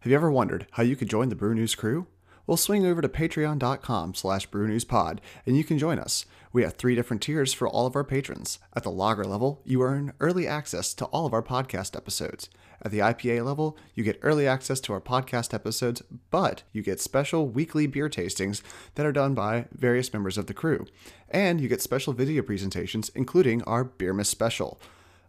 Have you ever wondered how you could join the Brew News crew? Well, swing over to patreon.com slash brewnewspod and you can join us. We have three different tiers for all of our patrons. At the lager level, you earn early access to all of our podcast episodes. At the IPA level, you get early access to our podcast episodes, but you get special weekly beer tastings that are done by various members of the crew. And you get special video presentations, including our Beermas special.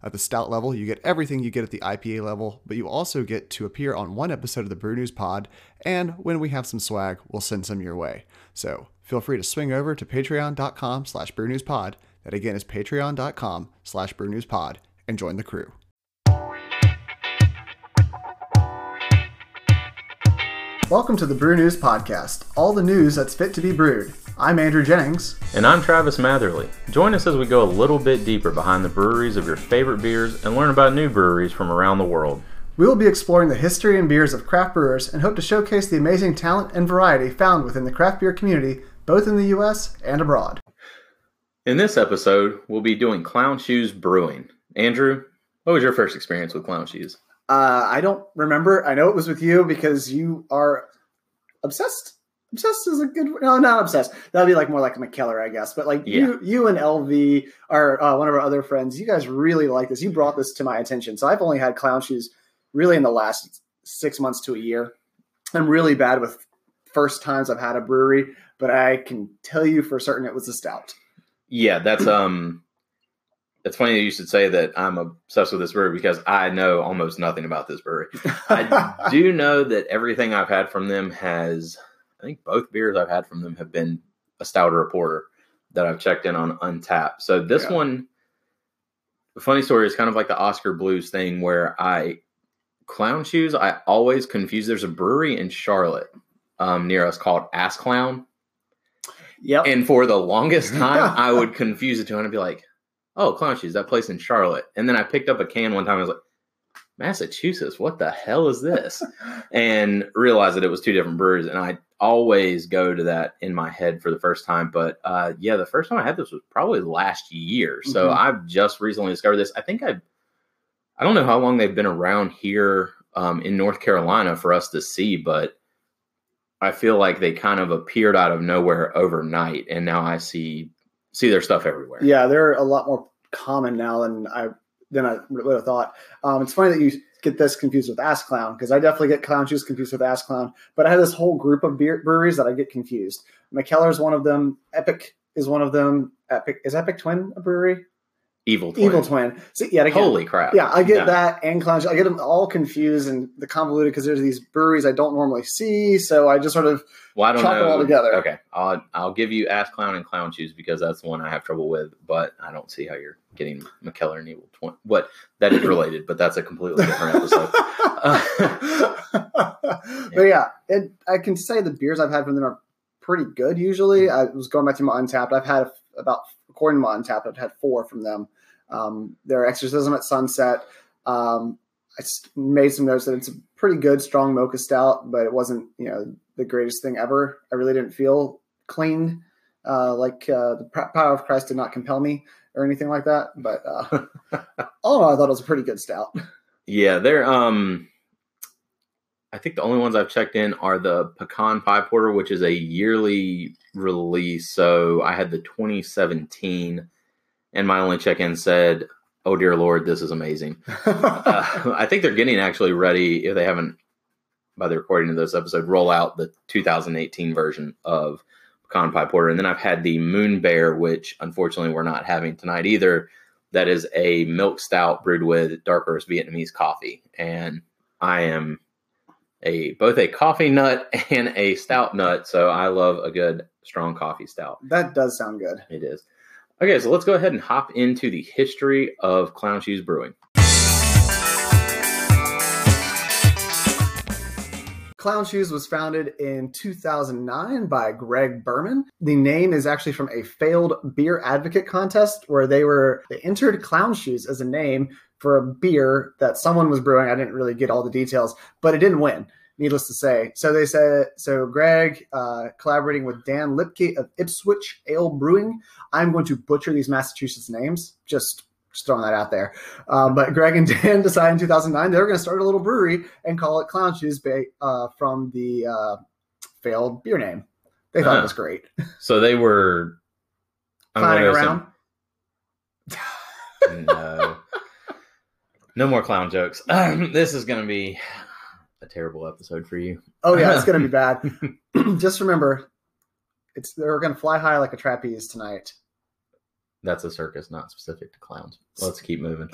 At the stout level, you get everything you get at the IPA level, but you also get to appear on one episode of the Brew News Pod, and when we have some swag, we'll send some your way. So feel free to swing over to patreon.com slash brewnewspod. That again is patreon.com slash brewnewspod and join the crew. Welcome to the Brew News Podcast, all the news that's fit to be brewed. I'm Andrew Jennings. And I'm Travis Matherly. Join us as we go a little bit deeper behind the breweries of your favorite beers and learn about new breweries from around the world. We will be exploring the history and beers of craft brewers and hope to showcase the amazing talent and variety found within the craft beer community, both in the U.S. and abroad. In this episode, we'll be doing Clown Shoes Brewing. Andrew, what was your first experience with Clown Shoes? Uh, I don't remember. I know it was with you because you are obsessed. Obsessed is a good no, not obsessed. That'd be like more like Mikkeller, I guess. But like Yeah. you, you and LV are uh, one of our other friends. You guys really like this. You brought this to my attention. So I've only had clown shoes really in the last six months to a year. I'm really bad with first times I've had a brewery, but I can tell you for certain it was a stout. Yeah, that's um it's funny that you should say that I'm obsessed with this brewery because I know almost nothing about this brewery. I do know that everything I've had from them has I think both beers I've had from them have been a stout or a porter that I've checked in on Untappd. So this Yeah. one the funny story is kind of like the Oskar Blues thing where I clown shoes I always confuse there's a brewery in Charlotte um, near us called Ass Clown Yep. and for the longest time, I would confuse the two and I'd be like, oh, Clown Shoes, that place in Charlotte. And then I picked up a can one time. I was like, Massachusetts, what the hell is this? and realized that it was two different breweries. And I always go to that in my head for the first time. But uh, yeah, the first time I had this was probably last year. So Mhm. I've just recently discovered this. I think I, I don't know how long they've been around here um, in North Carolina for us to see, but I feel like they kind of appeared out of nowhere overnight, and now I see see their stuff everywhere. Yeah, they're a lot more common now than I than I would have thought. Um, it's funny that you get this confused with Ass Clown because I definitely get Clown Shoes confused with Ass Clown. But I have this whole group of beer breweries that I get confused. Mikkeller is one of them. Epic is one of them. Epic is Epic Twin a brewery? Evil Twin. Evil Twin. See, yeah, again, Holy crap! yeah, I get Yeah. that and Clown. I get them all confused and the convoluted because there's these breweries I don't normally see. So I just sort of Well, I don't Chop know. them all together. Okay, I'll I'll give you Ass Clown and Clown Shoes because that's the one I have trouble with. But I don't see how you're getting Mikkeller and Evil Twin. What that is related, but that's a completely different episode. but yeah, it, I can say the beers I've had from them are pretty good. Usually, hmm. I was going back to my Untappd. I've had about, to my Untappd, had four from them. Um, their Exorcism at Sunset. Um, I made some notes that it's a pretty good, strong mocha stout, but it wasn't, you know, the greatest thing ever. I really didn't feel clean. Uh, like uh, the power of Christ did not compel me or anything like that. But uh, all in all, I thought it was a pretty good stout. Yeah, they're um I think the only ones I've checked in are the Pecan Pie Porter, which is a yearly release. So I had the 2017 and my only check-in said, "Oh dear lord, this is amazing." Uh, I think they're getting actually ready if they haven't by the recording of this episode roll out the 2018 version of Pecan Pie Porter. And then I've had the Moon Bear, which unfortunately we're not having tonight either. That is a milk stout brewed with dark roast Vietnamese coffee. And I am a both a coffee nut and a stout nut, so I love a good strong coffee stout. that does sound good. It is. Okay, so let's go ahead and hop into the history of Clown Shoes Brewing. Clown Shoes was founded in 2009 by Greg Berman. The name is actually from a failed beer advocate contest where they were they entered Clown Shoes as a name for a beer that someone was brewing. I didn't really get all the details, but it didn't win. Needless to say, so they said so. Greg, uh, collaborating with Dan Lipke of Ipswich Ale Brewing, I'm going to butcher these Massachusetts names. Just Just throwing that out there. Um, but Greg and Dan decided in 2009 they were going to start a little brewery and call it Clown Shoes ba- uh, from the uh, failed beer name. They thought it Uh-huh. was great. So they were Clowning around. no, no more clown jokes. this is going to be a terrible episode for you. Oh yeah, it's going to be bad. Just remember, it's they're going to fly high like a trapeze tonight. That's a circus, not specific to clowns. Let's keep moving.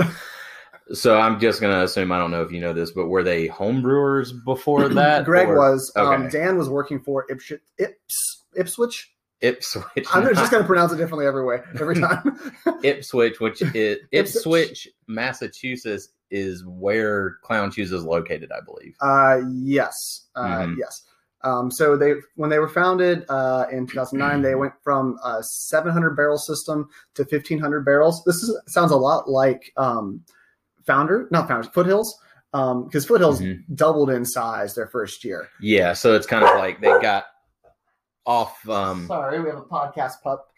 So I'm just gonna assume I don't know if you know this, but were they homebrewers before that? Greg or was. Um. Dan was working for Ipswich. Ips, Ipswich. Ipswich. I'm just going to pronounce it differently every way every time. Ipswich, which is Ipswich. Massachusetts, is where Clown Shoes is located, I believe. Uh, yes, uh, Mhm. yes. Um, so they when they were founded uh, in 2009, they went from a 700 barrel system to 1500 barrels. This is, sounds a lot like um, Founder, not Founder, Foothills, because Foothills Mhm. doubled in size their first year. Yeah, so it's kind of like they got off, um, Sorry, we have a podcast pup.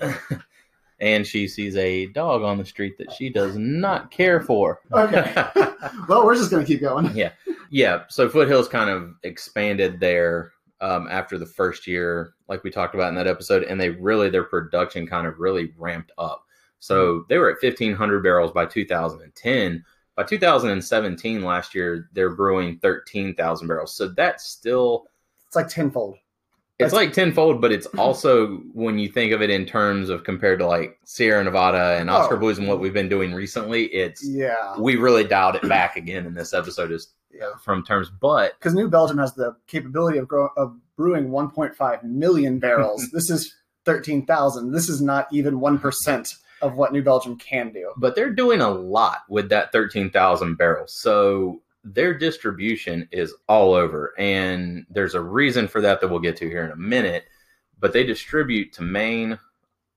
and she sees a dog on the street that she does not care for. Okay. well, we're just going to keep going. yeah, yeah. So Foothills kind of expanded there um, after the first year, like we talked about in that episode, and they really their production kind of really ramped up. So they were at fifteen hundred barrels by 2010. By 2017, last year, they're brewing thirteen thousand barrels. So that's still It's like tenfold. It's like tenfold, but it's also when you think of it in terms of compared to like Sierra Nevada and Oskar Oh. Blues and what we've been doing recently, it's Yeah. we really dialed it back again in this episode is Yeah. from terms, but Because New Belgium has the capability of, grow, of brewing 1.5 million barrels. this is 13,000. This is not even 1% of what New Belgium can do. but they're doing a lot with that 13,000 barrels. So their distribution is all over and there's a reason for that that we'll get to here in a minute, but they distribute to Maine,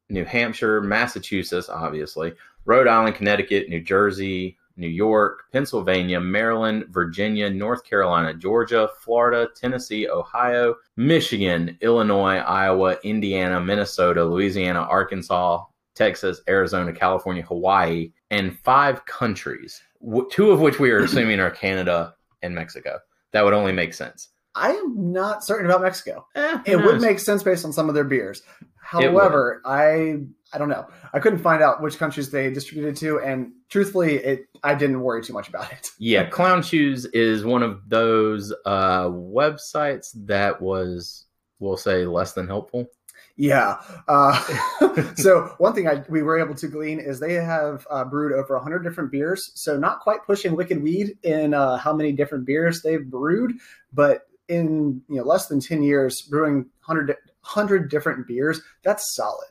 New Hampshire, Massachusetts, obviously, Rhode Island, Connecticut, New Jersey, New York, Pennsylvania, Maryland, Virginia, North Carolina, Georgia, Florida, Tennessee, Ohio, Michigan, Illinois, Iowa, Indiana, Minnesota, Louisiana, Arkansas, Texas, Arizona, California, Hawaii, and five countries, w- two of which we are assuming are Canada and Mexico. That would only make sense. I am not certain about Mexico. Eh, It would make sense based on some of their beers. However, I I don't know. I couldn't find out which countries they distributed to, and truthfully, it I didn't worry too much about it. Yeah, Clown Shoes is one of those uh, websites that was, we'll say, less than helpful. Yeah. Uh, so one thing I, we were able to glean is they have uh, brewed over 100 different beers. So not quite pushing Wicked Weed in uh, how many different beers they've brewed, but in you know less than 10 years brewing 100, 100 different beers, that's solid.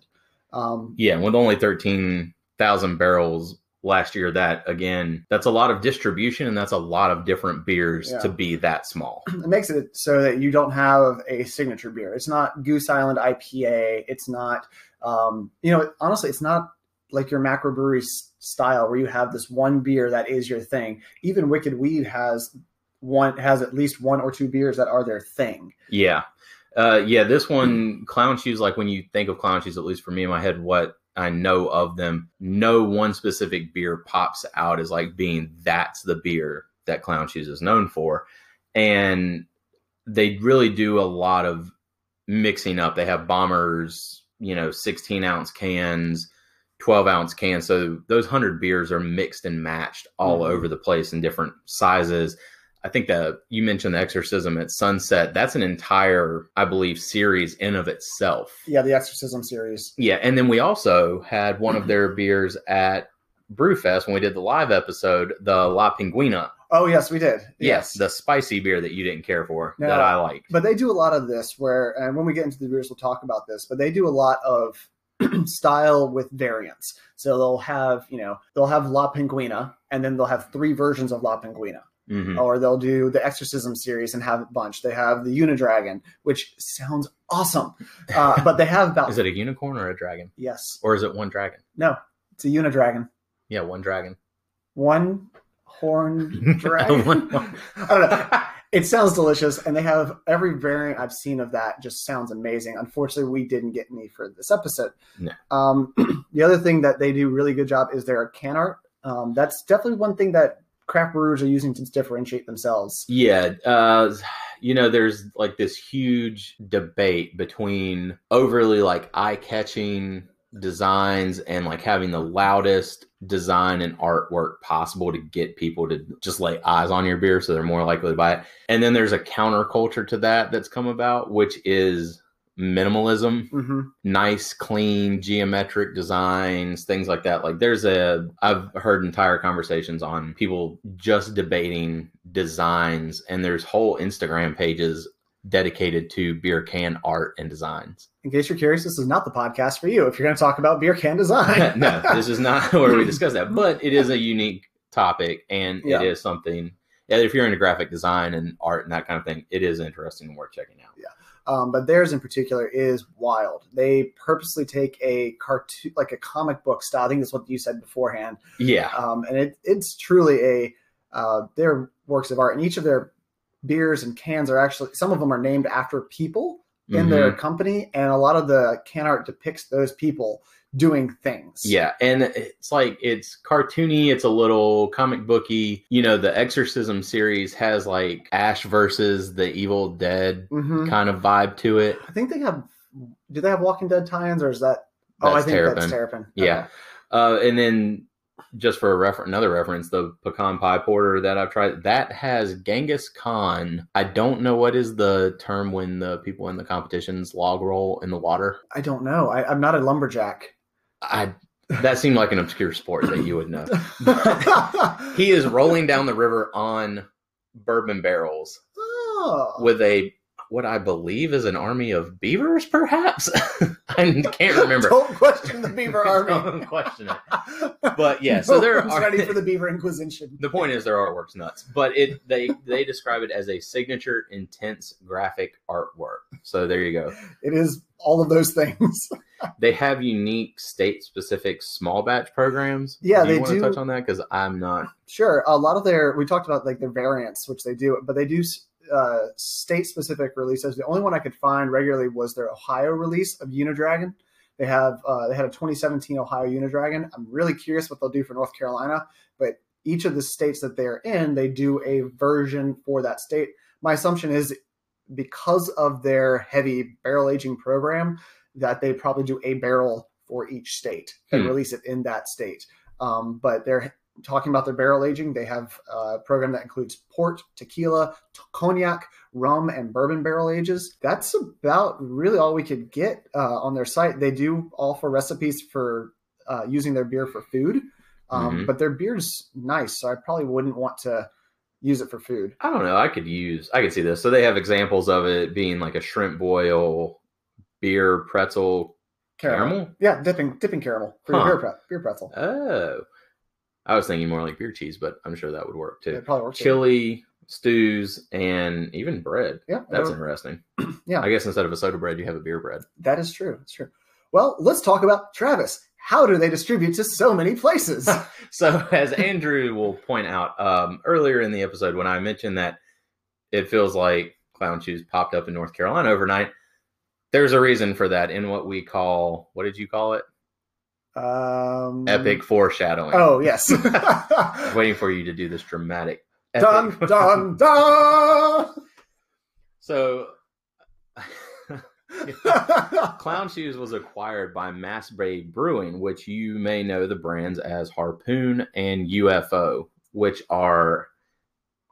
Um, Yeah, with only 13,000 barrels last year, that again, that's a lot of distribution and that's a lot of different beers Yeah. to be that small. it makes it so that you don't have a signature beer. It's not Goose Island IPA. It's not, um, you know, honestly, it's not like your macro brewery style where you have this one beer that is your thing. Even Wicked Weed has one has at least one or two beers that are their thing. Yeah. Uh, yeah, this one, Clown Shoes, like when you think of Clown Shoes, at least for me in my head, what I know of them, no one specific beer pops out as like being that's the beer that Clown Shoes is known for. And they really do a lot of mixing up. They have bombers, you know, 16 ounce cans, 12 ounce cans. So those 100 beers are mixed and matched all Mhm. over the place in different sizes. I think that you mentioned the exorcism at sunset. That's an entire, I believe, series in of itself. Yeah, the Exorcism series. Yeah, and then we also had one of their beers at Brewfest when we did the live episode, the La Pinguina. Oh yes, we did. Yes, the spicy beer that you didn't care for No. that I liked. but they do a lot of this where and when we get into the beers we'll talk about this but they do a lot of style with variants so they'll have you know they'll have la pinguina and then they'll have three versions of la pinguina Mhm. or they'll do the exorcism series and have a bunch they have the unidragon which sounds awesome uh, but they have about Is it a unicorn or a dragon, yes or is it one dragon? no it's a unidragon Yeah, one dragon. one horn dragon One- one- i don't know it sounds delicious, and they have every variant I've seen of that. Just sounds amazing. Unfortunately, we didn't get any for this episode. No. Um, the other thing that they do really good job is their can art. Um, that's definitely one thing that brewers are using to differentiate themselves. Yeah, uh, you know, there's like this huge debate between overly like eye-catching designs and like having the loudest design and artwork possible to get people to just lay eyes on your beer so they're more likely to buy it. And then there's a counterculture to that that's come about, which is minimalism Mm-hmm. nice clean geometric designs things like that like there's a i've heard entire conversations on people just debating designs and there's whole instagram pages dedicated to beer can art and designs In case you're curious, this is not the podcast for you. If you're going to talk about beer can design, no this is not where we discuss that but it is a unique topic and Yeah. it is something yeah, if you're into graphic design and art and that kind of thing it is interesting and worth checking out um, but theirs in particular is wild. They purposely take a cartoon, like a comic book style. I think that's what you said beforehand, yeah um, and it, it's truly a uh, their works of art. And each of their beers and cans are actually some of them are named after people in Mhm. their company, and a lot of the can art depicts those people doing things. Yeah, and it's like it's cartoony, it's a little comic booky. You know, the Exorcism series has like Ash versus the Evil Dead hmm kind of vibe to it. I think they have. Do they have Walking Dead tie-ins, or is that? oh, I That's think that's Terrapin. Terrapin. Yeah. Okay. Uh, and then just for a refer- another reference, the pecan pie porter that I've tried that has Genghis Khan. I don't know what is the term when the people in the competitions log roll in the water. I don't know. I, I'm not a lumberjack. I that seemed like an obscure sport that you would know. He is rolling down the river on bourbon barrels oh. with a what I believe is an army of beavers, perhaps. I can't remember. Don't question the Beaver Army. Don't question it. But yeah, so there One's are- ready for the Beaver Inquisition. The point is their artwork's nuts, but it they they describe it as a signature intense graphic artwork. So there you go. It is all of those things. They have unique state specific small batch programs. Yeah, do you they want to do. touch on that because I'm not. Sure, a lot of their we talked about like their variants, which they do, but they do uh, state specific releases. The only one I could find regularly was their Ohio release of Unidragon. They have uh, they had a 2017 Ohio Unidragon. I'm really curious what they'll do for North Carolina, but each of the states that they're in, they do a version for that state. My assumption is because of their heavy barrel aging program that they probably do a barrel for each state and Hmm. release it in that state. Um, but they're talking about their barrel aging. They have a program that includes port, tequila, cognac, rum, and bourbon barrel ages. That's about really all we could get uh, on their site. They do offer recipes for uh, using their beer for food, um, Mhm. but their beer's nice, so I probably wouldn't want to use it for food. I don't know. I could use. I could see this. So they have examples of it being like a shrimp boil, beer pretzel, caramel. Yeah, dipping dipping caramel for Huh. your beer, pre- beer pretzel. Oh, I was thinking more like beer cheese, but I'm sure that would work too. It probably works. Chili, stews, and even bread. Yeah, That's that- interesting. Yeah. I guess instead of a soda bread, you have a beer bread. that is true. That's true. Well, let's talk about Travis. How do they distribute to so many places? So, as Andrew will point out um, earlier in the episode, when I mentioned that it feels like clown shoes popped up in North Carolina overnight, there's a reason for that in what we call what did you call it? Um, Epic foreshadowing. Oh yes. Waiting for you to do this dramatic. dun epic- dun dun. So, Clown Shoes was acquired by Mass Bay Brewing, which you may know the brands as Harpoon and UFO, which are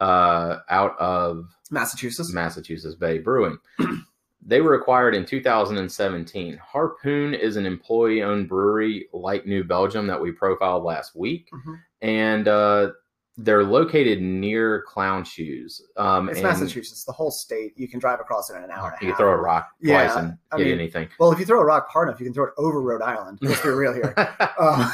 uh, out of Massachusetts. Massachusetts Bay Brewing. they were acquired in 2017. Harpoon is an employee owned brewery like New Belgium that we profiled last week. Mhm. And uh, they're located near Clown Shoes. Um, It's Massachusetts, the whole state. You can drive across it in an hour. And a You can throw a rock Yeah, twice and I get mean- anything. Well, if you throw a rock hard enough, you can throw it over Rhode Island. Let's be real here. Um,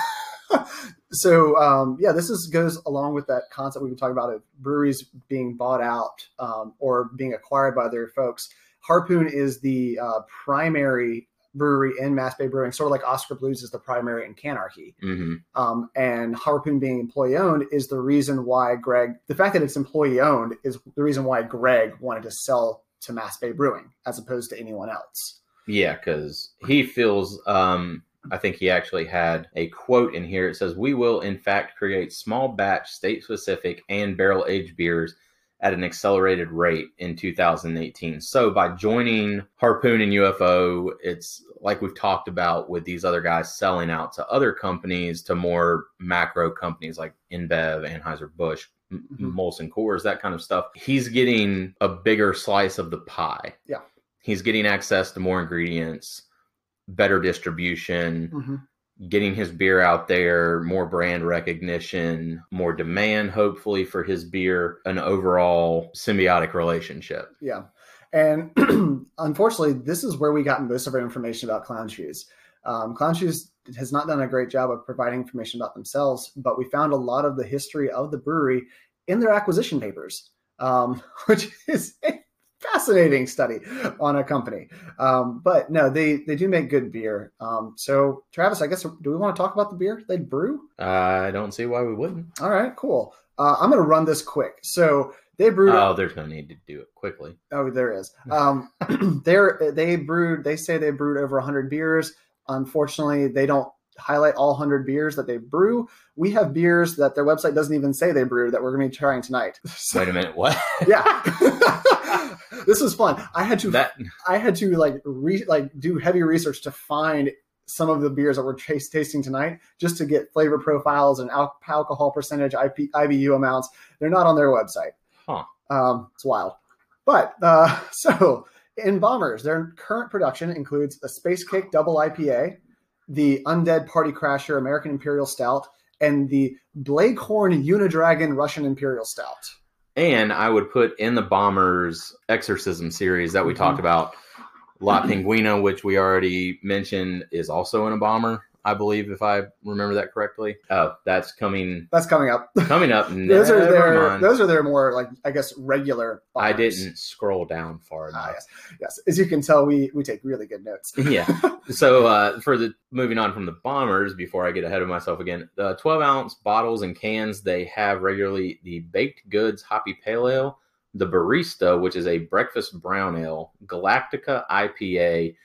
so um, yeah, this is goes along with that concept we've been talking about of breweries being bought out um, or being acquired by their folks. Harpoon is the uh, primary brewery in Mass Bay Brewing, sort of like Oskar Blues is the primary in Canarchy. hmm Um, and Harpoon being employee owned is the reason why Greg, the fact that it's employee owned is the reason why Greg wanted to sell to Mass Bay Brewing as opposed to anyone else. Yeah, because he feels. Um, I think he actually had a quote in here. It says, "We will, in fact, create small batch, state specific, and barrel aged beers." At an accelerated rate in 2018. So, by joining Harpoon and UFO, it's like we've talked about with these other guys selling out to other companies, to more macro companies like InBev, Anheuser-Busch, M- Mhm. Molson Coors, that kind of stuff. He's getting a bigger slice of the pie. Yeah. He's getting access to more ingredients, better distribution, Mhm. Getting his beer out there, more brand recognition, more demand, hopefully, for his beer, an overall symbiotic relationship. Yeah. And unfortunately, this is where we got most of our information about Clown Shoes. Um, Clown Shoes has not done a great job of providing information about themselves, but we found a lot of the history of the brewery in their acquisition papers, um, which is fascinating study on a company. Um, but no, they they do make good beer. Um, so Travis, I guess do we want to talk about the beer they brew? I don't see why we wouldn't. All right, cool. Uh, I'm going to run this quick. So they brewed. Oh, there's no need to do it quickly. Oh, there is. Um, they're they brewed. They say they brewed over 100 beers. Unfortunately, they don't highlight all 100 beers that they brew. We have beers that their website doesn't even say they brew that we're going to be trying tonight. So, Wait a minute, what? yeah, this was fun. I had to that I had to like re like do heavy research to find some of the beers that we're tasting tonight just to get flavor profiles and al- alcohol percentage, IP, IBU amounts. They're not on their website. Huh. Um, it's wild. But uh, so in Bombers, their current production includes a Space Cake Double IPA, the Undead Party Crasher American Imperial Stout, and the Blaecorn Unidragon Russian Imperial Stout. And I would put in the Bombers Exorcism series that we Mhm. talked about. La Pinguina, which we already mentioned, is also in a bomber, I believe, if I remember that correctly. Oh, that's coming That's coming up. coming up. those are their mind. those are their more like I guess regular. I didn't scroll down far Ah, enough. yes, yes. As you can tell, we we take really good notes. yeah. So uh, for the moving on from the bombers, before I get ahead of myself again, the 12 ounce bottles and cans they have regularly the baked goods hoppy pale ale, the barista, which is a breakfast brown ale, Galactica IPA,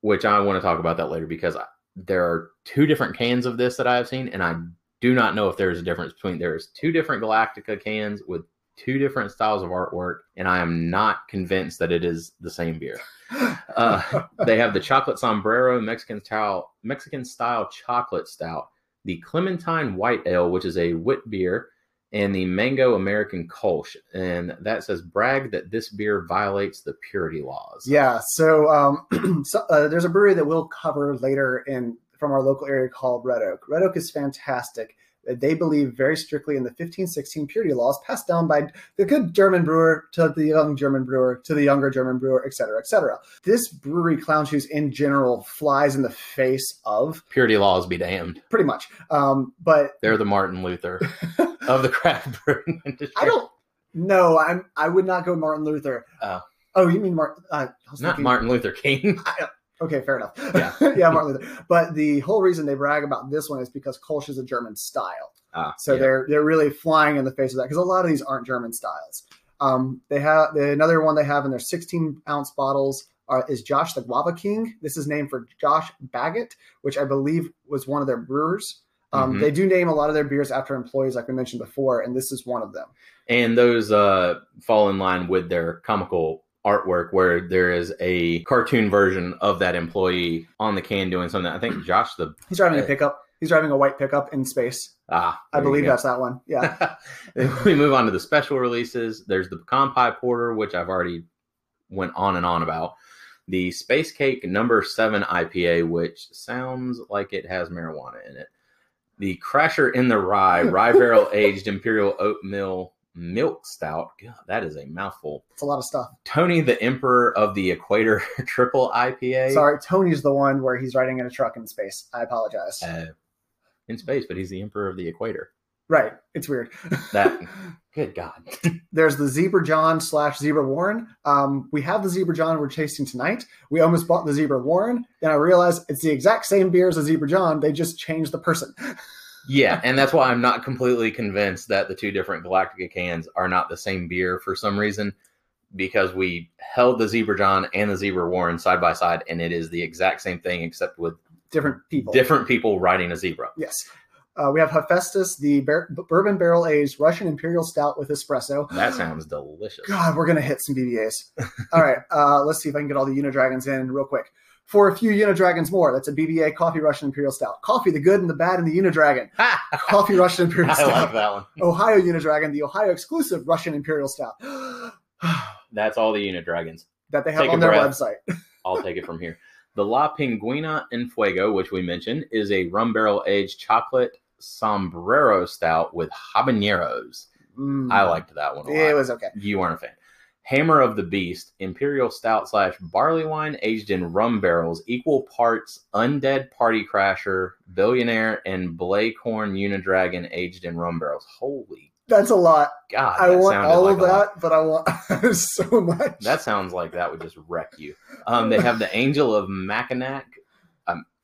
which I want to talk about that later because I, there are two different cans of this that I have seen, and I do not know if there's a difference between there's two different Galactica cans with two different styles of artwork, and I am not convinced that it is the same beer. Uh, they have the chocolate sombrero Mexican style Mexican style chocolate stout, the Clementine White Ale, which is a wit beer, and the Mango American Kolsch. And that says brag that this beer violates the purity laws. yeah. So, um, so uh, there's a brewery that we'll cover later in from our local area called Red Oak. Red Oak is fantastic. They believe very strictly in the 1516 purity laws passed down by the good German brewer to the young German brewer to the younger German brewer, et cetera, et cetera. This brewery, Clown Shoes, in general, flies in the face of Purity laws be damned. pretty much. Um, but They're the Martin Luther of the craft brewing industry. I don't know. I'm. I would not go Martin Luther. Oh. Oh, you mean Martin? Uh, Not Martin Luther King. Okay, fair enough. Yeah. yeah, Martin Luther. But the whole reason they brag about this one is because Kolsch is a German style. Ah, So yeah. they're they're really flying in the face of that because a lot of these aren't German styles. Um, they have the, another one they have in their 16 ounce bottles are, is Josh the Guava King. This is named for Josh Baggett, which I believe was one of their brewers. Um, Mhm. They do name a lot of their beers after employees, like we mentioned before, and this is one of them. and those uh, fall in line with their comical artwork where there is a cartoon version of that employee on the can doing something i think josh the He's driving a Uh, pickup. He's driving a white pickup in space. ah I believe that's that one. Yeah. we move on to the special releases there's the pecan pie porter which i've already went on and on about the space cake number seven ipa which sounds like it has marijuana in it the crasher in the rye rye barrel aged imperial oatmeal milk stout God, that is a mouthful It's a lot of stuff. Tony, the Emperor of the Equator Triple IPA. Sorry, Tony's the one where he's riding in a truck in space. I apologize. Uh, in space, but he's the Emperor of the Equator. Right. It's weird. That- Good God. There's the Zebra John slash Zebra Warren. Um, we have the Zebra John we're tasting tonight. We almost bought the Zebra Warren. Then I realized it's the exact same beer as the Zebra John. They just changed the person. Yeah, and that's why I'm not completely convinced that the two different Galactica cans are not the same beer for some reason. Because we held the Zebra John and the Zebra Warren side by side, and it is the exact same thing except with Different people. different people riding a zebra. Yes. Uh, we have Hephaestus, the bar- bourbon barrel aged Russian Imperial Stout with espresso. That sounds delicious. God, we're gonna hit some BBAs. all right, uh, let's see if I can get all the Unidragons in real quick. For a few Unidragons more, that's a BBA Coffee Russian Imperial Stout. Coffee, the good and the bad, and the Unidragon. Coffee Russian Imperial I Stout. like that one. Ohio Unidragon, the Ohio exclusive Russian Imperial Stout That's all the unit dragons. that they have Take on their breath. website. I'll take it from here. The La Pingüina en Fuego, which we mentioned, is a rum barrel aged chocolate sombrero stout with habaneros. Mm. I liked that one a lot. It was okay. you weren't a fan. Hammer of the Beast, Imperial Stout slash barley wine aged in rum barrels, equal parts Undead Party Crasher, Billionaire, and Blaecorn Unidragon aged in rum barrels. Holy That's a lot. God! I want all like of that, but I want so much. That sounds like that would just wreck you. Um, they have the Angel of Mackinac,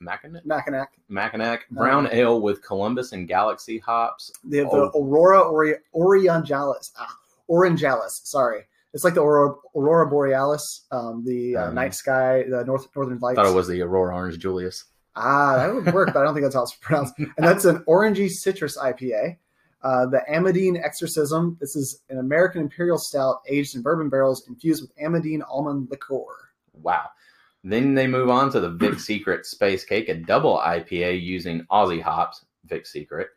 Mackinac, Mackinac. Mackinac brown ale with Columbus and Galaxy hops. They have the Oh. Aurora Ori- Orientalis. Ah, Orangalis. Sorry. It's like the Aurora, Aurora Borealis, um, the uh, Um, night sky, the north northern lights. I thought it was the Aurora Orange Julius. Ah, that would work, but I don't think that's how it's pronounced. And that's an orangey citrus IPA. Uh, the Amadine Exorcism. This is an American Imperial Stout aged in bourbon barrels infused with Amadine almond liqueur. Wow. Then they move on to the Vic Secret Space Cake, a double IPA using Aussie hops, Vic Secret.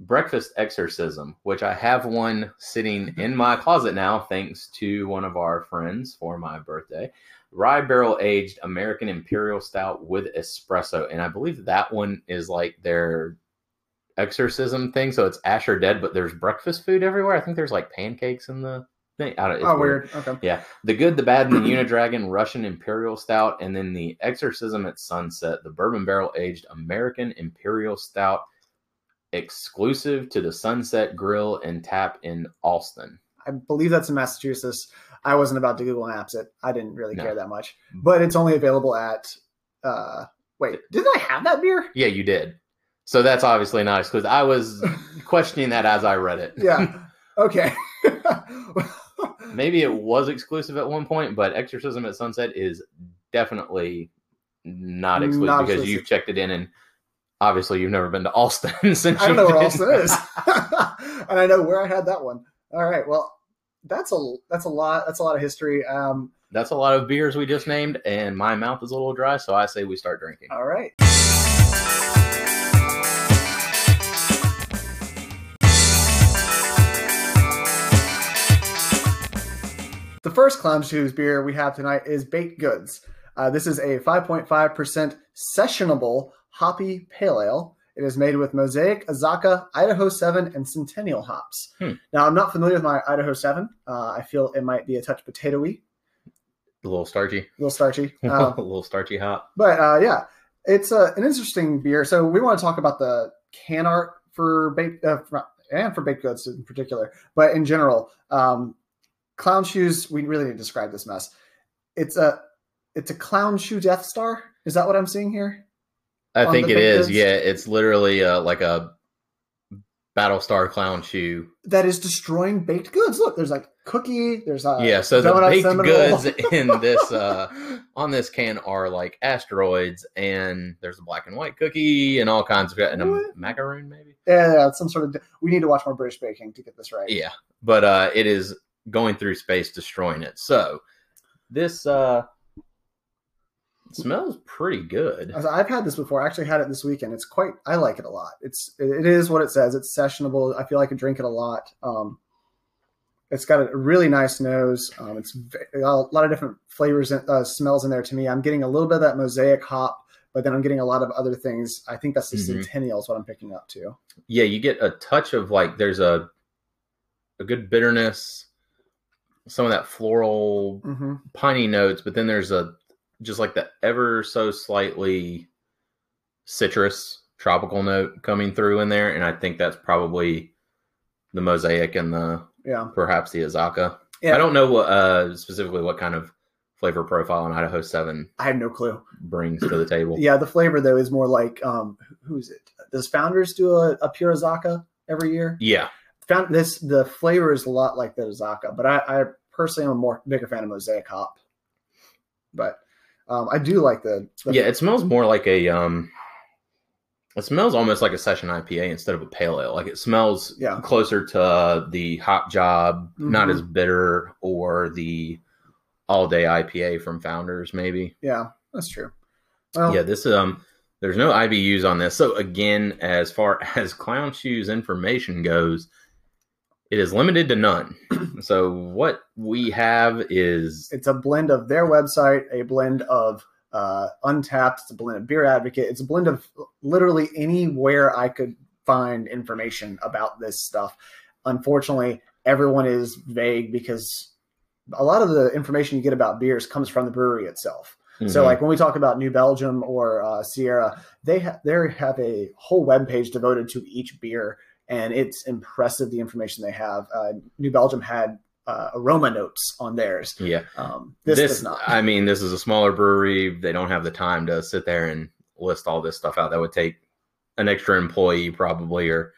Breakfast Exorcism, which I have one sitting in my closet now, thanks to one of our friends for my birthday. Rye barrel aged American Imperial Stout with espresso. And I believe that one is like their exorcism thing. So it's Asher Dead, but there's breakfast food everywhere. I think there's like pancakes in the thing. I don't, it's oh, weird. Okay. yeah, the good, the bad, and the Unidragon Russian Imperial Stout, and then the Exorcism at Sunset, the bourbon barrel aged American Imperial Stout, exclusive to the Sunset Grill and Tap in Allston. I believe that's in Massachusetts. I wasn't about to Google Maps it. I didn't really No. care that much. But it's only available at. Uh, wait, didn't I have that beer? Yeah, you did. So that's obviously not exclusive. I was questioning that as I read it. Yeah. Okay. Maybe it was exclusive at one point, but Exorcism at Sunset is definitely not exclusive Not because exclusive. you've checked it in and obviously you've never been to Allston since I don't know where. Austin is, and I know where I had that one. All right. Well, that's a that's a lot. That's a lot of history. Um, That's a lot of beers we just named, and my mouth is a little dry, so I say we start drinking. all right. The first Clown Shoes beer we have tonight is Baked Goods. Uh, this is a 5.5% sessionable hoppy pale ale. It is made with Mosaic, Azacca, Idaho 7, and Centennial hops. Hmm. Now, I'm not familiar with my Idaho 7. Uh, I feel it might be a touch potatoey, A little starchy, a little starchy. a Um, little starchy hop. but uh, yeah, it's uh, an interesting beer. So we want to talk about the can art for baked uh, and for baked goods in particular, but in general, um, clown shoes. We really need to describe this mess. It's a it's a clown shoe Death Star. Is that what I'm seeing here? I on think it is. it baked is. goods? Yeah, it's literally uh, like a Battlestar clown shoe. That is destroying baked goods. Look, there's like cookie. There's a yeah, so the baked cinnamon goods in this uh, on this can are like asteroids, and there's a black and white cookie and all kinds of and a What? macaroon maybe. yeah, yeah, some sort of. We need to watch more British baking to get this right. Yeah, but uh, it is going through space, destroying it. So this uh, smells pretty good. I've had this before. I actually had it this weekend. It's quite. I like it a lot. It's. It is what it says. It's sessionable. I feel like I could drink it a lot. Um, it's got a really nice nose. Um, it's a lot of different flavors and uh, smells in there to me. I'm getting a little bit of that mosaic hop, but then I'm getting a lot of other things. I think that's the Mhm. centennial is what I'm picking up too. Yeah, you get a touch of like there's a a good bitterness, some of that floral hmm piney notes, but then there's a just like the ever so slightly citrus tropical note coming through in there, and I think that's probably the mosaic and the Yeah. perhaps the Azacca. Yeah. I don't know what uh, specifically what kind of flavor profile an Idaho Seven I have no clue. brings to the table. Yeah, the flavor though is more like um who's it? Does Founders do a, a pure Azacca every year? Yeah. Found this the flavor is a lot like the Azacca, but I, I personally am a more bigger fan of Mosaic hop. But um, I do like the, the Yeah, it smells more like a um it smells almost like a session IPA instead of a pale ale. Like it smells Yeah. closer to uh, the hop job, not Mhm. as bitter, or the all day IPA from Founders, maybe. yeah, that's true. Well, yeah, this um there's no IBUs on this. So again, as far as Clown Shoes information goes, it is limited to none. so what we have is it's a blend of their website, a blend of uh, Untappd, it's a blend of Beer Advocate, it's a blend of literally anywhere I could find information about this stuff. Unfortunately, everyone is vague because a lot of the information you get about beers comes from the brewery itself. So, Mhm. like when we talk about New Belgium or uh, Sierra, they ha- they have a whole web page devoted to each beer, and it's impressive the information they have. Uh, New Belgium had uh, aroma notes on theirs. yeah. Um, this, this, not. I mean, this is a smaller brewery. They don't have the time to sit there and list all this stuff out. That would take an extra employee probably, or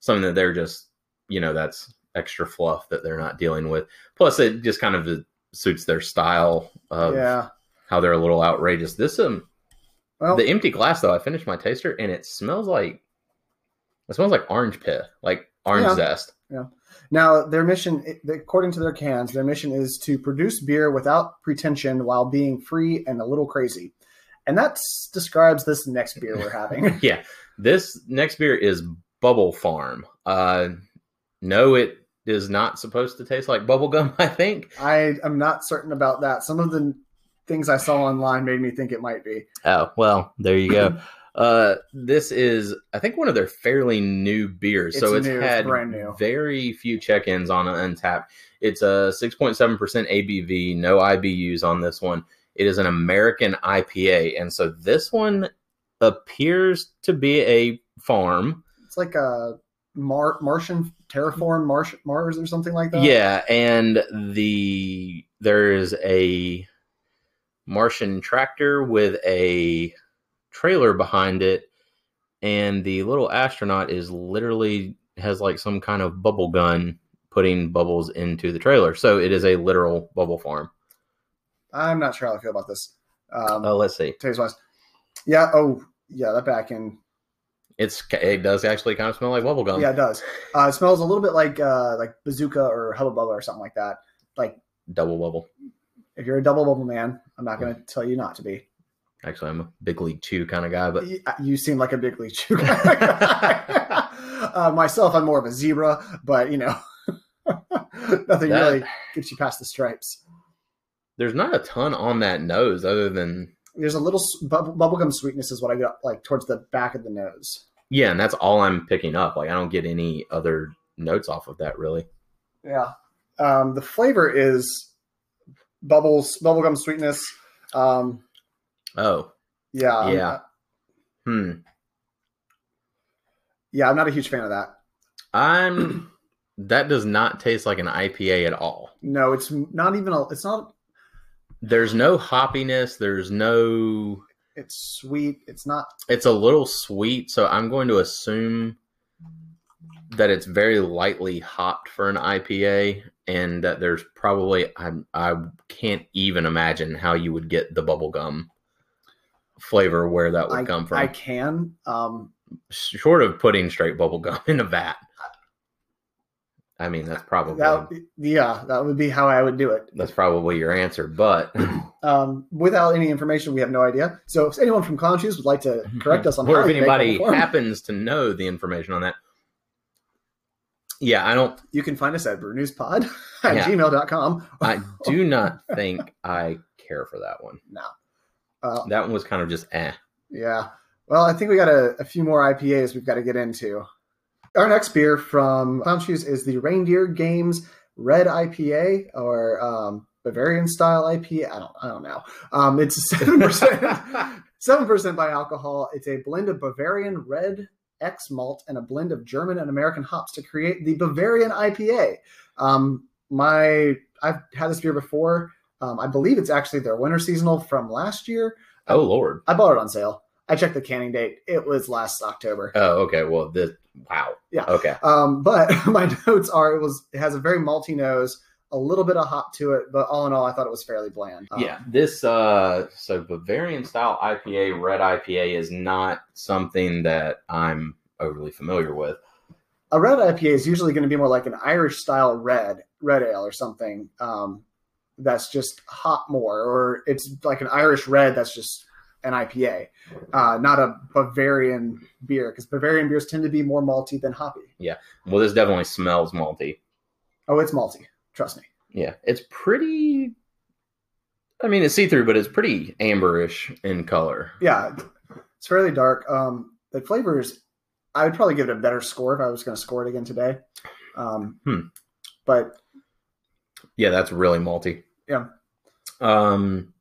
something that they're just, you know, that's extra fluff that they're not dealing with. Plus, it just kind of suits their style of yeah. how they're a little outrageous. This um, Well, the empty glass though, I finished my taster and it smells like it smells like orange pith, like orange Yeah. zest. now their mission, according to their cans, their mission is to produce beer without pretension while being free and a little crazy, and that describes this next beer we're having. yeah, this next beer is Bubble Farm. Uh, no, it is not supposed to taste like bubblegum, I think. I am not certain about that. Some of the things I saw online made me think it might be. Oh, well, there you go. uh, this is, I think, one of their fairly new beers. so It's it's new, it's had brand new. very few check ins on Untappd. It's a 6.7% ABV, no IBUs on this one. It is an American IPA. And so this one appears to be a farm. It's like a Mar- Martian terraform Mars Mars or something like that. Yeah, and the there is a Martian tractor with a trailer behind it, and the little astronaut is literally has like some kind of bubble gun putting bubbles into the trailer. So it is a literal bubble farm. I'm not sure how I feel about this. Um, Uh, let's see. taste wise, yeah. Oh, yeah. That back in. It's it does actually kind of smell like bubble gum. Yeah, it does. Uh, it smells a little bit like uh, like Bazooka or Hubba Bubba or something like that. Like Double bubble. if you're a double bubble man, I'm not going to tell you not to be. Actually, I'm a big league chew kind of guy, but You, you seem like a big league chew guy. uh, myself, I'm more of a zebra, but you know, nothing That- really gets you past the stripes. there's not a ton on that nose other than There's a little bubblegum sweetness is what I got like towards the back of the nose. Yeah, and that's all I'm picking up. Like I don't get any other notes off of that really. Yeah. Um, the flavor is bubbles, bubblegum sweetness. Um, Oh, yeah. Yeah. hmm. yeah, I'm not a huge fan of that. I'm that does not taste like an IPA at all. No, it's not even a, it's not, There's no hoppiness, there's no it's sweet. It's not, it's a little sweet, so I'm going to assume that it's very lightly hopped for an IPA and that there's probably I I can't even imagine how you would get the bubblegum flavor where that would I, come from. I can. Um, short of putting straight bubble gum in a vat. I mean, that's probably that, yeah, that would be how I would do it. that's probably your answer, but Um, without any information, we have no idea. So if anyone from Clown Shoes would like to correct us on or if anybody happens to know the information on that, yeah, I don't. you can find us at brewnewspod at Yeah. gmail.com. I do not think I care for that one. No. Uh, That one was kind of just eh. Yeah. Well, I think we got a, a few more IPAs we've got to get into. Our next beer from Clown Shoes is the Reindeer Games Red IPA or um, Bavarian style IPA. I don't, I don't know. Um, it's seven percent, seven percent by alcohol. It's a blend of Bavarian red X malt and a blend of German and American hops to create the Bavarian IPA. Um, my I've had this beer before. Um, I believe it's actually their winter seasonal from last year. Oh Lord. I bought it on sale. I checked the canning date. It was last October. Oh, okay. Well, this wow. Yeah. Okay. Um, but my notes are it was it has a very malty nose, a little bit of hop to it, but all in all, I thought it was fairly bland. Um, Yeah, this uh so Bavarian style IPA, red IPA is not something that I'm overly familiar with. a red IPA is usually going to be more like an Irish style red red ale or something. Um, that's just hot more, or it's like an Irish red that's just an IPA, uh, not a Bavarian beer because Bavarian beers tend to be more malty than hoppy. Yeah. Well, this definitely smells malty. Oh, it's malty. Trust me. Yeah, it's pretty I mean, it's see-through, but it's pretty amberish in color. Yeah, it's fairly dark. Um, the flavors, I would probably give it a better score if I was going to score it again today. Um, Hmm. But Yeah, that's really malty. Yeah. Um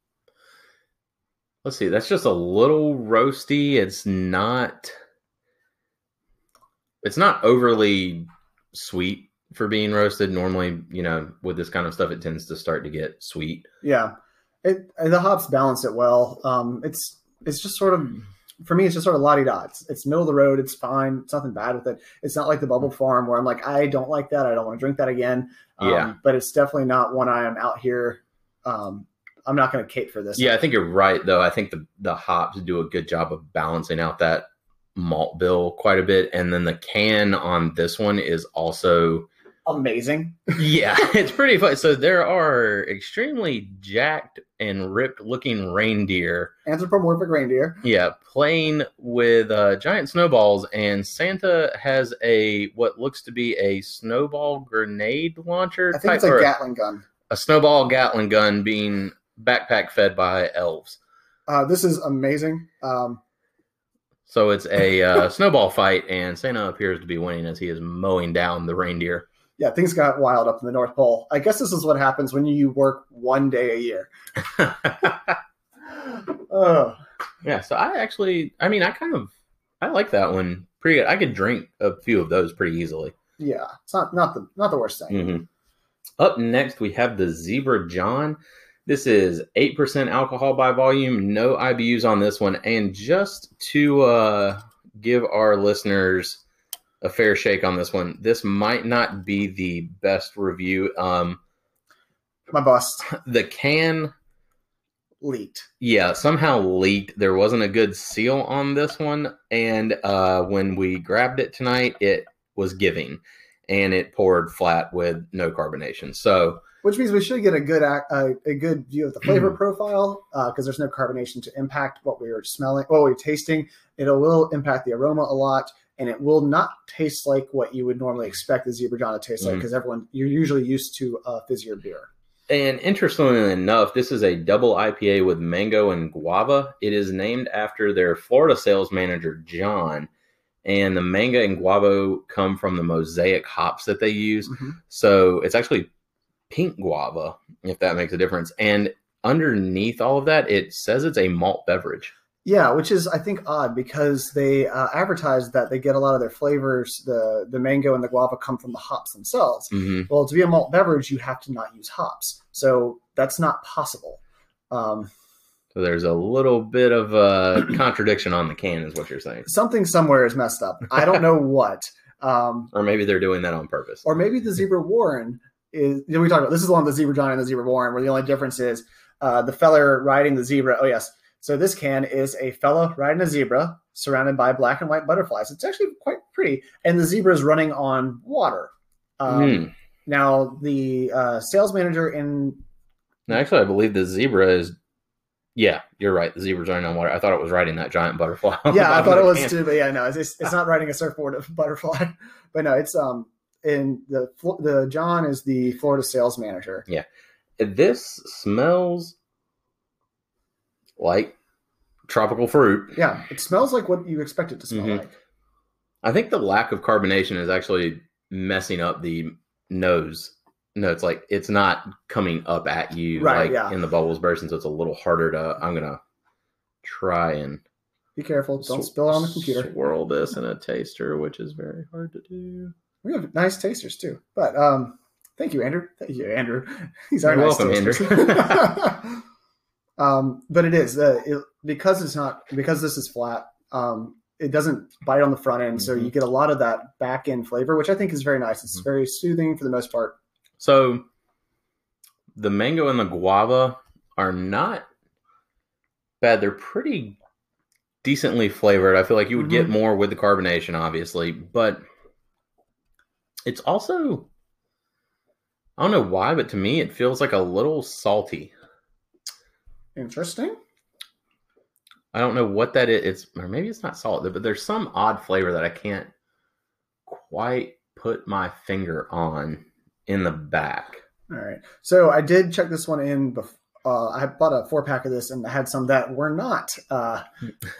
let's see, that's just a little roasty. It's not it's not overly sweet for being roasted. Normally, you know, with this kind of stuff it tends to start to get sweet. yeah, it the hops balance it well. Um, it's it's just sort of for me, it's just sort of la di da. It's, it's middle of the road. It's fine. It's nothing bad with it. It's not like the Bubble Farm where I'm like, I don't like that. I don't want to drink that again. Um, Yeah. But it's definitely not one I am out here. Um, I'm not going to cape for this. Yeah, I think you're right though. I think the the hops do a good job of balancing out that malt bill quite a bit and then the can on this one is also Amazing. yeah, it's pretty fun. So there are extremely jacked and ripped looking reindeer, Anthropomorphic reindeer. yeah, playing with uh, giant snowballs, and Santa has a what looks to be a snowball grenade launcher I think type, it's a Gatling gun. a snowball Gatling gun being backpack fed by elves. Uh, this is amazing. Um, So it's a uh, snowball fight, and Santa appears to be winning as he is mowing down the reindeer. Yeah, things got wild up in the North Pole. I guess this is what happens when you work one day a year. Oh, yeah, so I actually, I mean, I kind of, I like that one pretty good. I could drink a few of those pretty easily. yeah, it's not not the not the worst thing. hmm Up next, we have the Zebra John. This is 8% alcohol by volume, no IBUs on this one. And just to uh, give our listeners a fair shake on this one, this might not be the best review. Um, My bust the can leaked. yeah somehow leaked there wasn't a good seal on this one and uh when we grabbed it tonight it was giving and it poured flat with no carbonation so Which means we should get a good uh, a good view of the flavor profile uh, because there's no carbonation to impact what we are smelling, what we're tasting. It will impact the aroma a lot, and it will not taste like what you would normally expect the Zebra John to taste like Mhm. because everyone you're usually used to a fizzier beer. and interestingly enough this is a double ipa with mango and guava it is named after their florida sales manager john and the mango and guava come from the mosaic hops that they use Mhm. So it's actually pink guava, if that makes a difference. And underneath all of that, it says it's a malt beverage. Yeah, which is I think odd because they uh, advertise that they get a lot of their flavors, the the mango and the guava come from the hops themselves. hmm Well, to be a malt beverage, you have to not use hops, so that's not possible. Um, So there's a little bit of a contradiction on the can, is what you're saying. something somewhere is messed up. I don't know what. Um, Or maybe they're doing that on purpose. or maybe the zebra warren is. You know, we talked about this is the one with the zebra john and the zebra warren, where the only difference is uh, the feller riding the zebra. Oh yes, so this can is a fella riding a zebra surrounded by black and white butterflies. It's actually quite pretty, and the zebra is running on water. Um, Hmm. Now the uh, sales manager in Now, actually, I believe the zebra is. Yeah, you're right. The zebra's running on water. I thought it was riding that giant butterfly. yeah, I thought it was can. too, but yeah, no, it's it's, it's not riding a surfboard of butterfly, but no, it's um in the the John is the Florida sales manager. Yeah, this smells like tropical fruit. Yeah, it smells like what you expect it to smell Mhm. like. I think the lack of carbonation is actually messing up the nose. No, it's like it's not coming up at you Right, like yeah. in the bubbles bursting, so it's a little harder to. I'm gonna try and Be careful. Don't spill it on the computer. Swirl this in a taster, which is very hard to do. We have nice tasters too. But um, thank you, Andrew. Thank you, Andrew. These are You're nice welcome, tasters. um, but it is uh, it, because it's not because this is flat. Um, it doesn't bite on the front end, so Mhm. you get a lot of that back end flavor, which I think is very nice. It's Mhm. very soothing for the most part. So the mango and the guava are not bad. They're pretty decently flavored. I feel like you would get Mhm. more with the carbonation, obviously, but it's also I don't know why, but to me it feels like a little salty. Interesting. I don't know what that is. It's or maybe it's not salt, but there's some odd flavor that I can't quite put my finger on in the back. All right. So I did check this one in. Bef- uh, I bought a four pack of this and I had some that were not uh,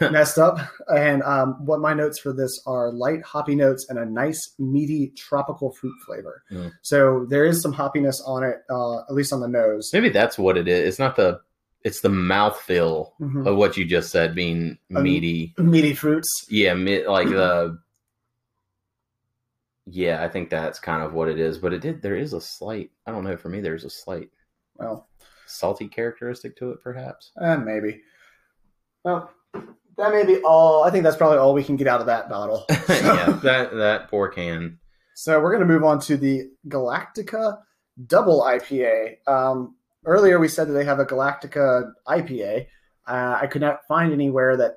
messed up. And um, what my notes for this are light hoppy notes and a nice meaty tropical fruit flavor. Mm. So there is some hoppiness on it, uh, at least on the nose. Maybe that's what it is. It's not the it's the mouthfeel Mhm. of what you just said being Um, meaty. Meaty fruits. yeah, mi- like the Yeah, I think that's kind of what it is, but it did there is a slight I don't know, for me there's a slight Well, salty characteristic to it perhaps. eh, maybe. Well, that may be all. I think that's probably all we can get out of that bottle. yeah, that that poor can. So we're going to move on to the Galactica Double IPA. Um, earlier we said that they have a Galactica IPA. Uh, I could not find anywhere that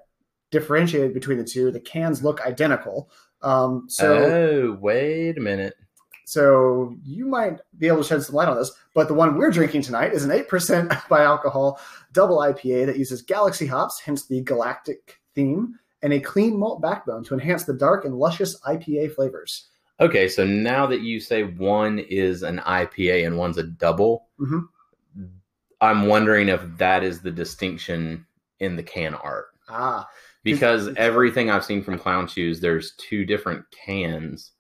differentiated between the two. The cans look identical. Um, so oh, wait a minute. so you might be able to shed some light on this. But the one we're drinking tonight is an 8% by alcohol double IPA that uses galaxy hops, hence the galactic theme, and a clean malt backbone to enhance the dark and luscious IPA flavors. Okay, so now that you say one is an IPA and one's a double, Mhm. I'm wondering if that is the distinction in the can art. Ah, Because It's- everything I've seen from Clown Shoes, there's two different cans.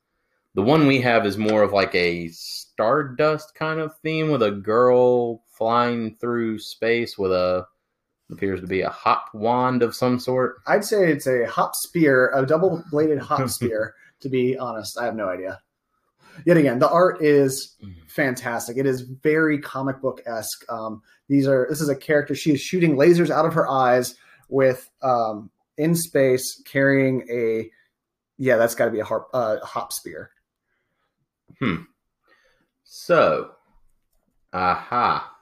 The one we have is more of like a stardust kind of theme with a girl flying through space with a appears to be a hop wand of some sort. I'd say it's a hop spear, a double bladed hop spear, to be honest. I have no idea. Yet again, the art is fantastic. It is very comic book esque. Um, these are this is a character. She is shooting lasers out of her eyes with um, in space carrying a yeah, that's got to be a harp, uh, hop spear. Hmm. So, aha.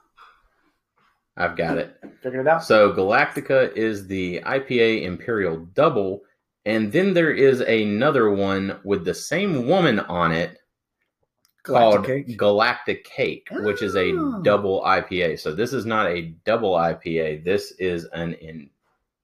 I've got it. Figured it out. So Galactica is the IPA Imperial Double, and then there is another one with the same woman on it called Galactic Cake. Galactic Cake, which is a Oh. double IPA. So this is not a double IPA. This is an in.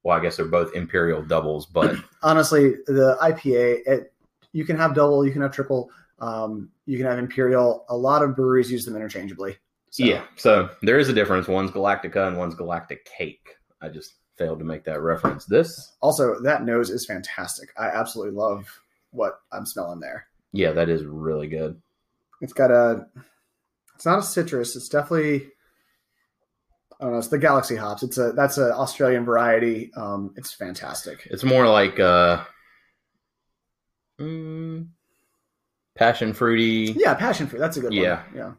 Well, I guess they're both Imperial doubles, but Honestly, the IPA, it, you can have double, you can have triple, um, you can have imperial. A lot of breweries use them interchangeably. So, yeah. So there is a difference. One's Galactica and one's Galactic Cake. I just failed to make that reference. This, Also, that nose is fantastic. I absolutely love what I'm smelling there. yeah, that is really good. It's got a. It's not a citrus. It's definitely. I don't know. It's the Galaxy hops. It's a that's an Australian variety. Um, it's fantastic. It's more like uh, mm, passion fruity. Yeah, passion fruit. That's a good one. Yeah. one. Yeah.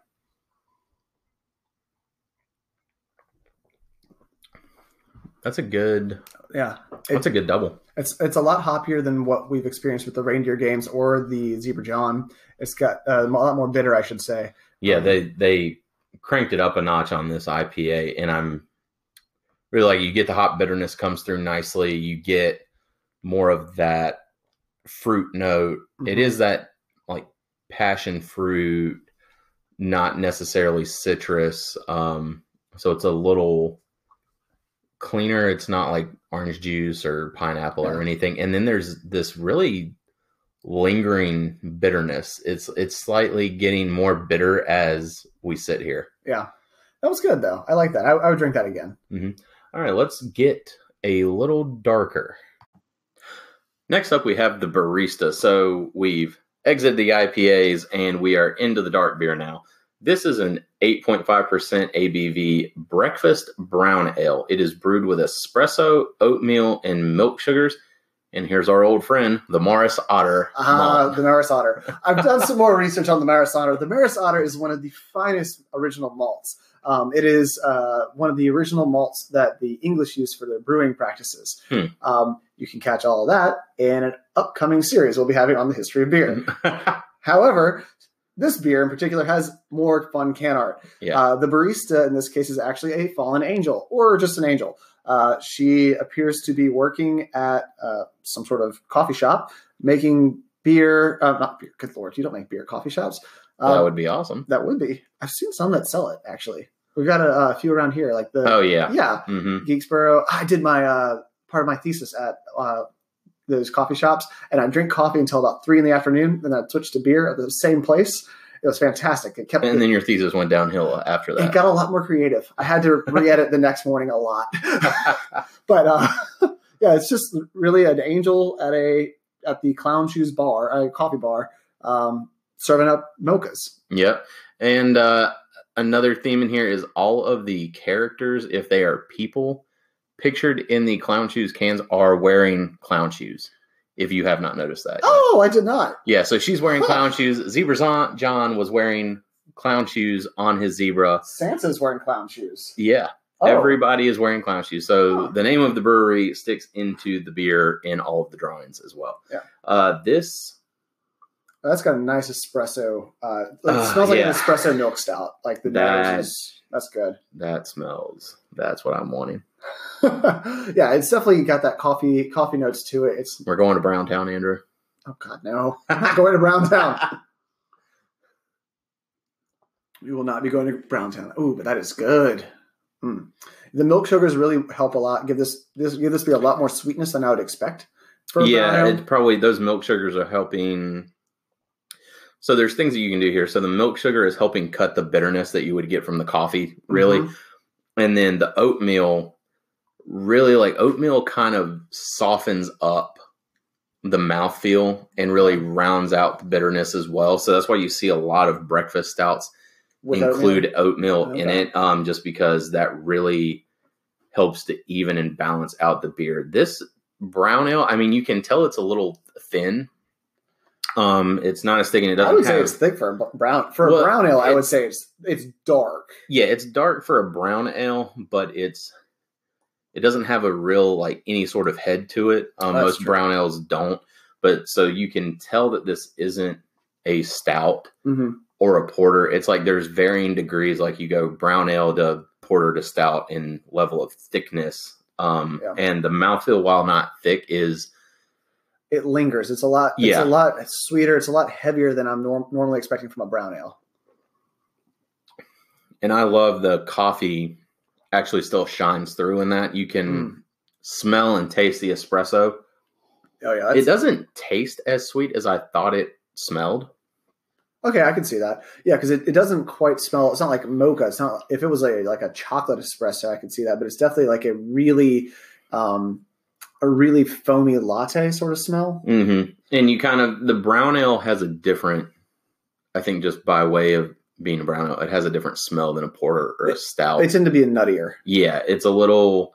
That's a good. Yeah. That's a good double. It's it's a lot hoppier than what we've experienced with the reindeer games or the zebra john. It's got uh, a lot more bitter, I should say. Yeah, Um, they they cranked it up a notch on this IPA, and I'm really like you get the hop bitterness comes through nicely. You get more of that fruit note. It Mhm. is that like passion fruit, not necessarily citrus. Um, so it's a little cleaner. It's not like orange juice or pineapple or anything. And then there's this really lingering bitterness. It's it's slightly getting more bitter as we sit here. Yeah. That was good though. I like that. I, I would drink that again. Mm-hmm. All right, let's get a little darker. Next up, we have the barista. So we've exited the IPAs and we are into the dark beer now. This is an 8.5% ABV breakfast brown ale. It is brewed with espresso, oatmeal, and milk sugars. And here's our old friend, the Maris Otter. Ah, malt. the Maris Otter. I've done some more research on the Maris Otter. The Maris Otter is one of the finest original malts. Um, it is uh, one of the original malts that the English use for their brewing practices. Hmm. Um, you can catch all of that in an upcoming series we'll be having on the history of beer. However, this beer in particular has more fun can art. Yeah. Uh, the barista in this case is actually a fallen angel or just an angel. Uh, she appears to be working at uh, some sort of coffee shop making beer. Uh, not beer. Good lord, you don't make beer at coffee shops. that Uh, would be awesome. that would be. I've seen some that sell it actually. We've got a, a few around here, like the Oh, yeah. yeah hmm Geeksboro. I did my uh, part of my thesis at uh, those coffee shops, and I drink coffee until about three in the afternoon. Then I switched to beer at the same place. It was fantastic. It kept And then your thesis went downhill after that. it got a lot more creative. I had to re-edit the next morning a lot, but uh, yeah, it's just really an angel at a at the Clown Shoes Bar, a coffee bar, um, serving up mochas. Yep. And uh, another theme in here is all of the characters, if they are people, pictured in the clown shoes cans are wearing clown shoes. If you have not noticed that. Oh, I did not. Yeah, so she's wearing Huh. clown shoes. Zebra Zon- John was wearing clown shoes on his zebra. Santa's wearing clown shoes. Yeah, Oh, everybody is wearing clown shoes. So Huh. the name of the brewery sticks into the beer in all of the drawings as well. Yeah. Uh, this, that's got a nice espresso. Uh, it Ah, smells like yeah. an espresso milk stout. Like the That- is that's good. that smells. That's what I'm wanting. yeah, it's definitely got that coffee coffee notes to it. It's We're going to Browntown, Andrew. oh god no, I'm not going to Browntown. we will not be going to Browntown. Oh, but that is good. Mm. The milk sugars really help a lot. Give this this give this be a lot more sweetness than I would expect. Yeah, it's probably those milk sugars are helping. So there's things that you can do here. So the milk sugar is helping cut the bitterness that you would get from the coffee, really. Mhm. And then the oatmeal, really like oatmeal kind of softens up the mouthfeel and really rounds out the bitterness as well. So that's why you see a lot of breakfast stouts With include oatmeal, in Okay. it, um, just because that really helps to even and balance out the beer. This brown ale, I mean, you can tell it's a little thin. Um, it's not as thick, and it doesn't I would say it's thick for a brown for Well, a brown ale. I would say it's it's dark. yeah, it's dark for a brown ale, but it's it doesn't have a real like any sort of head to it. Um, most true. brown ales don't, but so you can tell that this isn't a stout hmm or a porter. It's like there's varying degrees. Like you go brown ale to porter to stout in level of thickness. Um, Yeah. and the mouthfeel, while not thick, is It lingers. It's a lot. It's Yeah. a lot sweeter. It's a lot heavier than I'm norm- normally expecting from a brown ale. and I love the coffee actually still shines through in that. You can Mm. smell and taste the espresso. Oh yeah, it doesn't taste as sweet as I thought it smelled. okay. I can see that. Yeah, because it, it doesn't quite smell. It's not like mocha. It's not. If it was a like a chocolate espresso, I could see that. But it's definitely like a really, um, a really foamy latte sort of smell. Mm-hmm. And you kind of the brown ale has a different, I think, just by way of being a brown ale, it has a different smell than a porter or a stout. They tend to be nuttier. yeah, it's a little,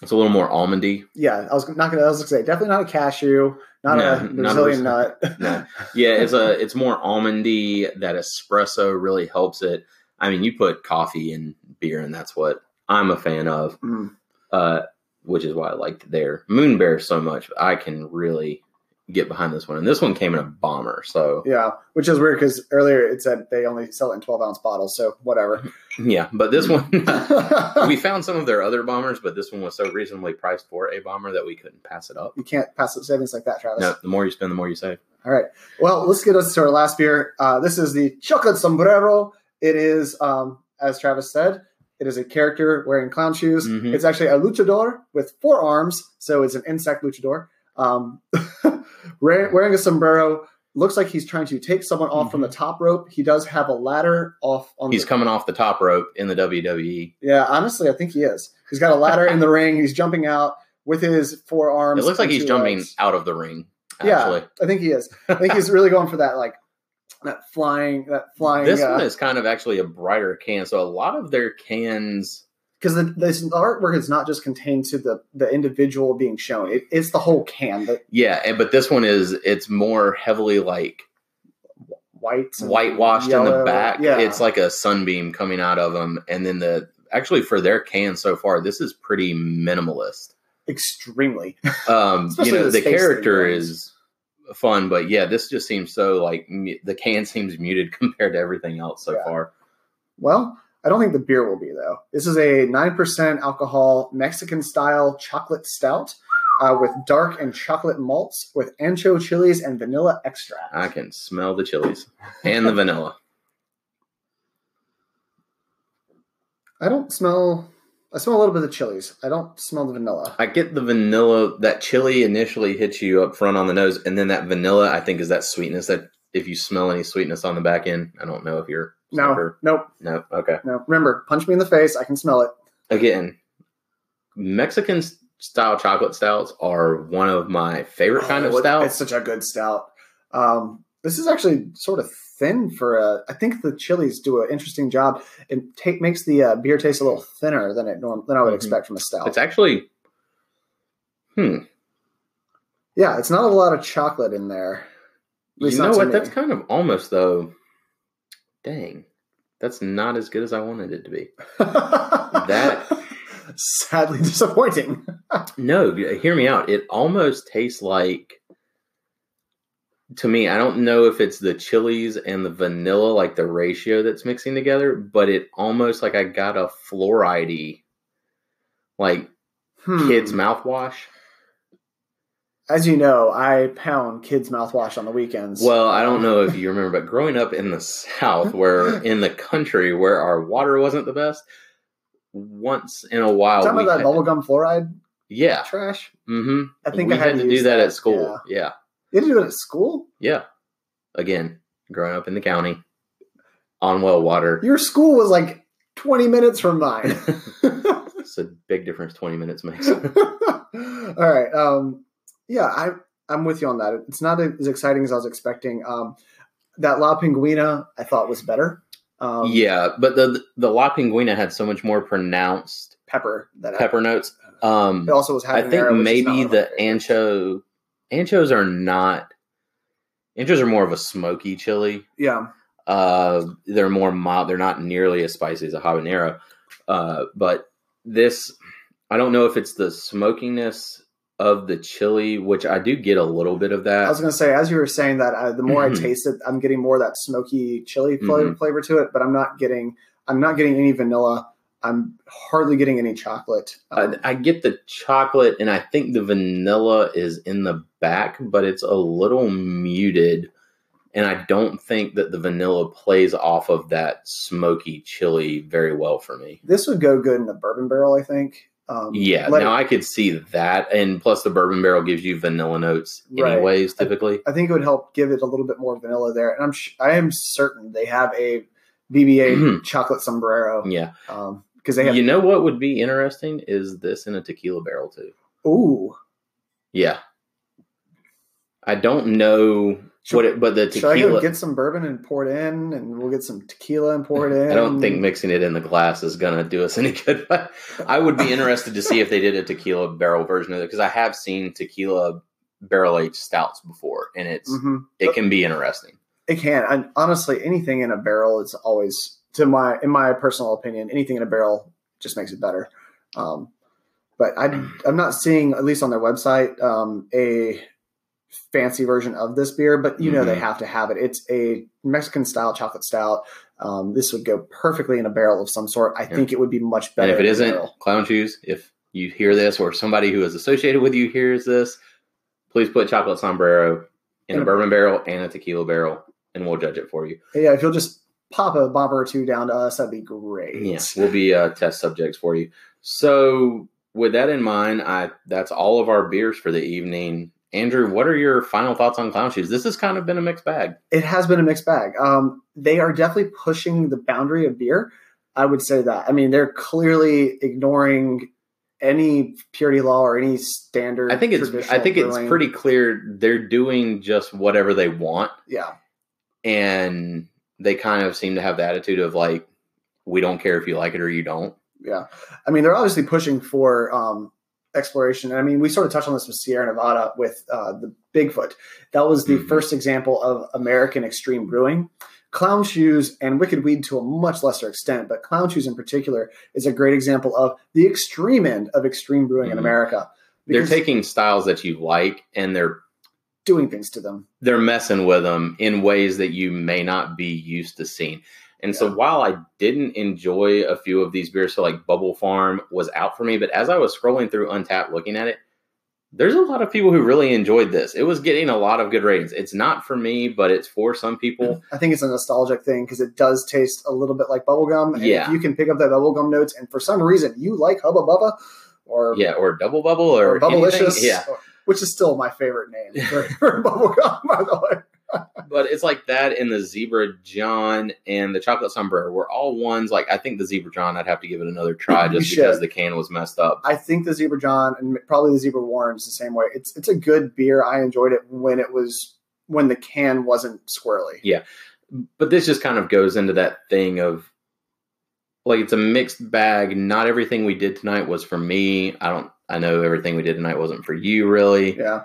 it's a little more almondy. Yeah, I was not gonna. I was gonna say definitely not a cashew, not No, a not a Brazilian nut. No. Yeah, it's a, it's more almondy. That espresso really helps it. I mean, you put coffee in beer, and that's what I'm a fan of. Mm. Uh, which is why I liked their Moon Bear so much. I can really get behind this one, and this one came in a bomber. So Yeah, which is weird because earlier it said they only sell it in twelve ounce bottles. So whatever. yeah, but this one we found some of their other bombers, but this one was so reasonably priced for a bomber that we couldn't pass it up. You can't pass up savings like that, Travis. No, the more you spend, the more you save. All right. Well, let's get us to our last beer. Uh, this is the Chocolate Sombrero. It is, um, as Travis said, it is a character wearing clown shoes. Mhm. It's actually a luchador with four arms, so it's an insect luchador. Um, wearing, a sombrero. Looks like he's trying to take someone off from the top rope. He does have a ladder off on He's the coming off the top rope in the. WWE. Yeah, honestly, I think he is. He's got a ladder in the ring. He's jumping out with his forearms. It looks like he's two jumping legs. out of the ring. Actually, Yeah, I think he is. I think he's really going for that like that flying that flying. This uh, one is kind of actually a brighter can. So a lot of their cans, because the, this artwork is not just contained to the the individual being shown; it, it's the whole can, the yeah, and- but this one is it's more heavily like white, whitewashed in the back. Yeah, It's like a sunbeam coming out of them, and then the actually for their can so far, this is pretty minimalist. extremely. Um, you know, the character is fun, but yeah, this just seems so like mu- the can seems muted compared to everything else so Yeah. far. Well, I don't think the beer will be though. This is a nine percent alcohol Mexican style chocolate stout uh, with dark and chocolate malts with ancho chilies and vanilla extract. I can smell the chilies and the vanilla. I don't smell. I smell a little bit of chilies. I don't smell the vanilla. I get the vanilla. That chili initially hits you up front on the nose, and then that vanilla, I think, is that sweetness that if you smell any sweetness on the back end, I don't know if you're No, nope, no, okay. no. Remember, punch me in the face. I can smell it. Again, Mexican style chocolate stouts are one of my favorite kind of Oh, it- stout. It's such a good stout. Um, this is actually sort of thin for a. I think the chilies do an interesting job. It take makes the uh, beer taste a little thinner than it norm than I would Mhm. expect from a stout. It's actually, hmm. yeah, it's not a lot of chocolate in there. You know what? me. That's kind of almost though. Dang, that's not as good as I wanted it to be. That- sadly disappointing. No, hear me out. It almost tastes like to me, I don't know if it's the chilies and the vanilla, like the ratio that's mixing together, but it almost like I got a fluoride like Hmm. kids mouthwash. As you know, I pound kids mouthwash on the weekends. Well, I don't know if you remember, but growing up in the South, where in the country where our water wasn't the best, once in a while, we about that had- bubblegum fluoride yeah, trash. hmm I think we I had, had to do that, at school. Yeah. yeah. To do it at school. Yeah. Again, growing up in the county on well water. Your school was like twenty minutes from mine. It's a big difference 20 minutes makes. All right. Um, yeah, I I'm with you on that. It's not as exciting as I was expecting. Um, that La Pinguina I thought was better. Um, yeah, but the the La Pinguina had so much more pronounced pepper. That pepper notes. Um, It also was. I think habanero, which is maybe not one of my the ancho anchos are not anchos are more of a smoky chili. Yeah, Uh, they're more mild. They're not nearly as spicy as a habanero. Uh, but this, I don't know if it's the smokiness of the chili, which I do get a little bit of that. I was gonna say as you were saying that, I, the more I Mhm. taste it, I'm getting more of that smoky chili flavor, Mhm. flavor to it. But I'm not getting. I'm not getting any vanilla. I'm hardly getting any chocolate. Um, I, I get the chocolate, and I think the vanilla is in the back, but it's a little muted. And I don't think that the vanilla plays off of that smoky chili very well for me. this would go good in a bourbon barrel, I think. Um, Yeah, now it- I could see that, and plus the bourbon barrel gives you vanilla notes Right. anyways. Typically, I think it would help give it a little bit more vanilla there. And I'm sh- I am certain they have a BBA Mhm. chocolate sombrero yeah. um, because they have. You know what would be interesting is this in a tequila barrel too. ooh, Yeah, I don't know Should- what it, but the should I go tequila. get some bourbon and pour it in, and we'll get some tequila and pour it in? I don't think mixing it in the glass is gonna do us any good. But I would be interested to see if they did a tequila barrel version of it because I have seen tequila barrel aged stouts before, and it's Mhm. it can be interesting. It can. And honestly, anything in a barrel is always, to my in my personal opinion, anything in a barrel just makes it better. Um, but I, I'm not seeing, at least on their website, um, a fancy version of this beer. But you know they Mhm. have to have it. It's a Mexican style chocolate stout. Um, this would go perfectly in a barrel of some sort. I Yeah. think it would be much better. and if it isn't clown shoes, if you hear this or somebody who is associated with you hears this, please put chocolate sombrero in In a a- bourbon barrel and a tequila barrel, and we'll judge it for you. yeah, if you'll just pop a bomber or two down to us, that'd be great. Yeah, we'll be uh, test subjects for you. So, with that in mind, I that's all of our beers for the evening. Andrew, what are your final thoughts on clown shoes? This has kind of been a mixed bag. it has been a mixed bag. Um, they are definitely pushing the boundary of beer. I would say that. I mean, they're clearly ignoring any purity law or any standard. I think it's I think it's pretty clear they're doing just whatever they want. Yeah, and they kind of seem to have the attitude of like, we don't care if you like it or you don't. Yeah, I mean they're obviously pushing for um, exploration. I mean we sort of touched on this with Sierra Nevada with uh, the Bigfoot. That was the Mhm. first example of American extreme brewing. Clown Shoes and Wicked Weed to a much lesser extent, but Clown Shoes in particular is a great example of the extreme end of extreme brewing in Mhm. America. They're taking styles that you like and they're doing things to them. they're messing with them in ways that you may not be used to seeing. And so while I didn't enjoy a few of these beers, so like Bubble Farm was out for me, but as I was scrolling through Untappd looking at it, there's a lot of people who really enjoyed this. It was getting a lot of good ratings. It's not for me, but it's for some people. I think it's a nostalgic thing because it does taste a little bit like bubblegum. And Yeah. if you can pick up that bubblegum notes and for some reason you like Hubba Bubba or Yeah, or Double Bubble or, or Bubblicious, anything. Yeah. or- which is still my favorite name for, for bubblegum, by the way. But it's like that and the Zebra John and the Chocolate Sombrero were all ones like I think the Zebra John I'd have to give it another try You just should. because the can was messed up. I think the Zebra John and probably the Zebra Warren's the same way. It's it's a good beer. I enjoyed it when it was when the can wasn't squirrely. Yeah. but this just kind of goes into that thing of like it's a mixed bag. Not everything we did tonight was for me. I don't. I know everything we did tonight wasn't for you, really. Yeah.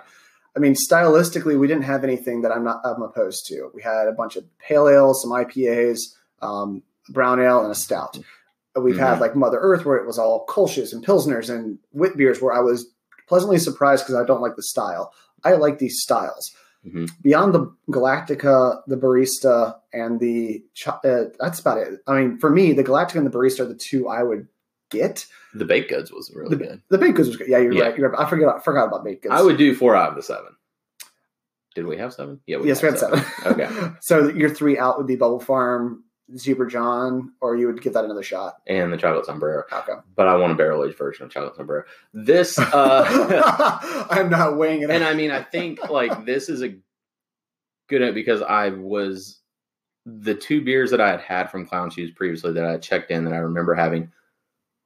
I mean, stylistically, we didn't have anything that I'm not I'm opposed to. We had a bunch of pale ales, some IPAs, um, brown ale, and a stout. We've had Mhm. like Mother Earth, where it was all Kolsch's and Pilsners and wit beers, where I was pleasantly surprised because I don't like the style. I like these styles. Mhm. Beyond the Galactica, the Barista, and the uh, that's about it. I mean, for me, the Galactica and the Barista are the two I would get. The baked goods was really The, good. the baked goods was good. Yeah, you're Yeah. right. You're right. I forgot. I forgot about baked goods. I would do four out of the seven. Did we have seven? Yeah, we yes, we had seven. Okay. so your three out would be Bubble Farm, Zebra John, or you would give that another shot. And the chocolate sombrero, Okay. but I want a barrel aged version of chocolate sombrero. This, uh, I'm not weighing it. and out. I mean, I think like this is a good because I was the two beers that I had had from Clown Shoes previously that I checked in that I remember having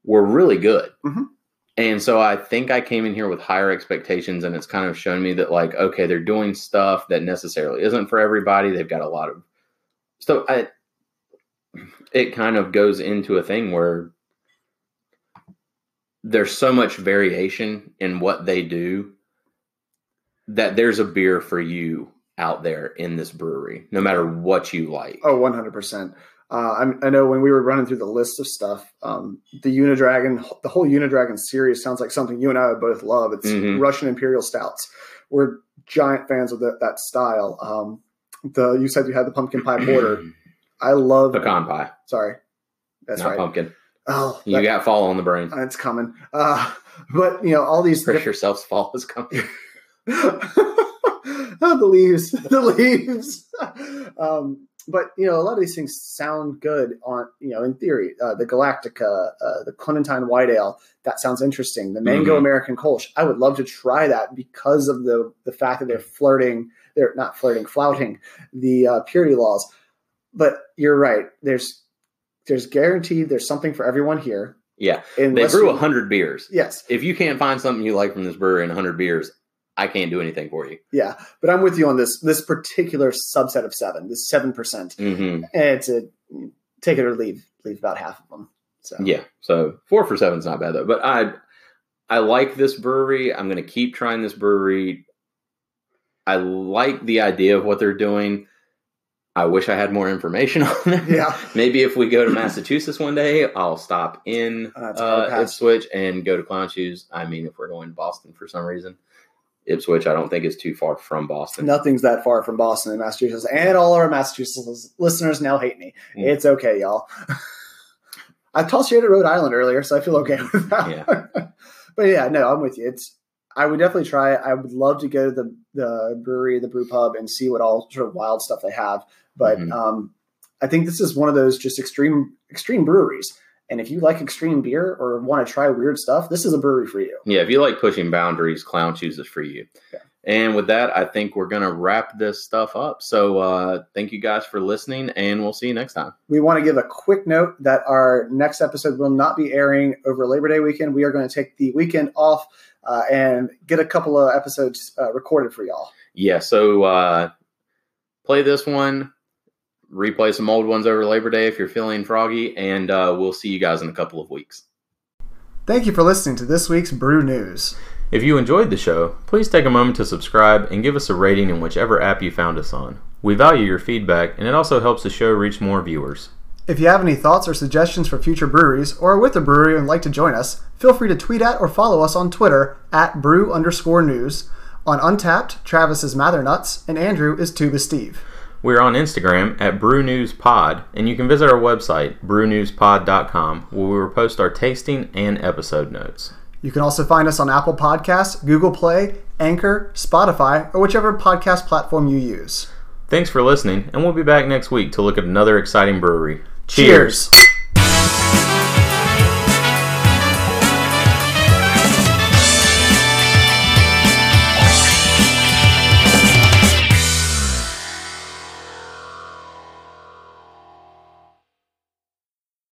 were really good. Mhm. And so I think I came in here with higher expectations, and it's kind of shown me that like okay, they're doing stuff that necessarily isn't for everybody. They've got a lot of so I. It kind of goes into a thing where there's so much variation in what they do that there's a beer for you out there in this brewery, no matter what you like. oh, 100%. Uh, I'm, I know when we were running through the list of stuff, um, the Unidragon, the whole Unidragon series sounds like something you and I would both love. It's Mhm. Russian Imperial Stouts. We're giant fans of the, that style. Um, the you said you had the pumpkin pie porter. I love Pecan pie, Sorry, that's not right. pumpkin. Oh, You that- got fall on the brain. it's coming. Uh, but you know all these Brace yourselves, fall is coming. oh, the leaves, the leaves. um, but you know, a lot of these things sound good on you know in theory. Uh, the Galactica, uh, the Clementine White Ale, that sounds interesting. The Mango Mhm. American Kolsch, I would love to try that because of the the fact that they're flirting, they're not flirting, flouting the uh, purity laws. But you're right. There's there's guaranteed there's something for everyone here. Yeah, they brew a hundred beers. Yes, If you can't find something you like from this brewery in a hundred beers, I can't do anything for you. Yeah, but I'm with you on this this particular subset of seven, this seven percent. hmm And it's a take it or leave, leave about half of them. So Yeah, so four for seven is not bad though. But I, I like this brewery. I'm going to keep trying this brewery. I like the idea of what they're doing. I wish I had more information on them. yeah, Maybe if we go to Massachusetts one day, I'll stop in Uh, uh. Ipswich and go to Clown Shoes. I mean, if we're going to Boston for some reason, Ipswich I don't think is too far from Boston. nothing's that far from Boston and Massachusetts, and all our Massachusetts listeners now hate me. Mm. It's okay, y'all. I tossed you at Rhode Island earlier, so I feel okay with that. Yeah. but yeah, no, I'm with you. It's I would definitely try it. I would love to go to the the brewery, the brew pub, and see what all sort of wild stuff they have. But Mhm. um, I think this is one of those just extreme extreme breweries. And if you like extreme beer or want to try weird stuff, this is a brewery for you. Yeah, if you like pushing boundaries, Clown Shoes is for you. Yeah. And with that, I think we're going to wrap this stuff up. So uh, thank you guys for listening, and we'll see you next time. We want to give a quick note that our next episode will not be airing over Labor Day weekend. We are going to take the weekend off uh, and get a couple of episodes uh, recorded for y'all. Yeah, so uh, play this one. Replay some old ones over Labor Day if you're feeling froggy, and uh, we'll see you guys in a couple of weeks. Thank you for listening to this week's Brew News. If you enjoyed the show, please take a moment to subscribe and give us a rating in whichever app you found us on. We value your feedback, and it also helps the show reach more viewers. If you have any thoughts or suggestions for future breweries, or are with a brewery and like to join us, feel free to tweet at or follow us on Twitter at brew underscore news. On Untappd, Travis is Mathernuts, and Andrew is Tuba Steve. We're on Instagram at BrewNewsPod, and you can visit our website, brewnewspod.com, where we will post our tasting and episode notes. You can also find us on Apple Podcasts, Google Play, Anchor, Spotify, or whichever podcast platform you use. Thanks for listening, and we'll be back next week to look at another exciting brewery. Cheers. Cheers.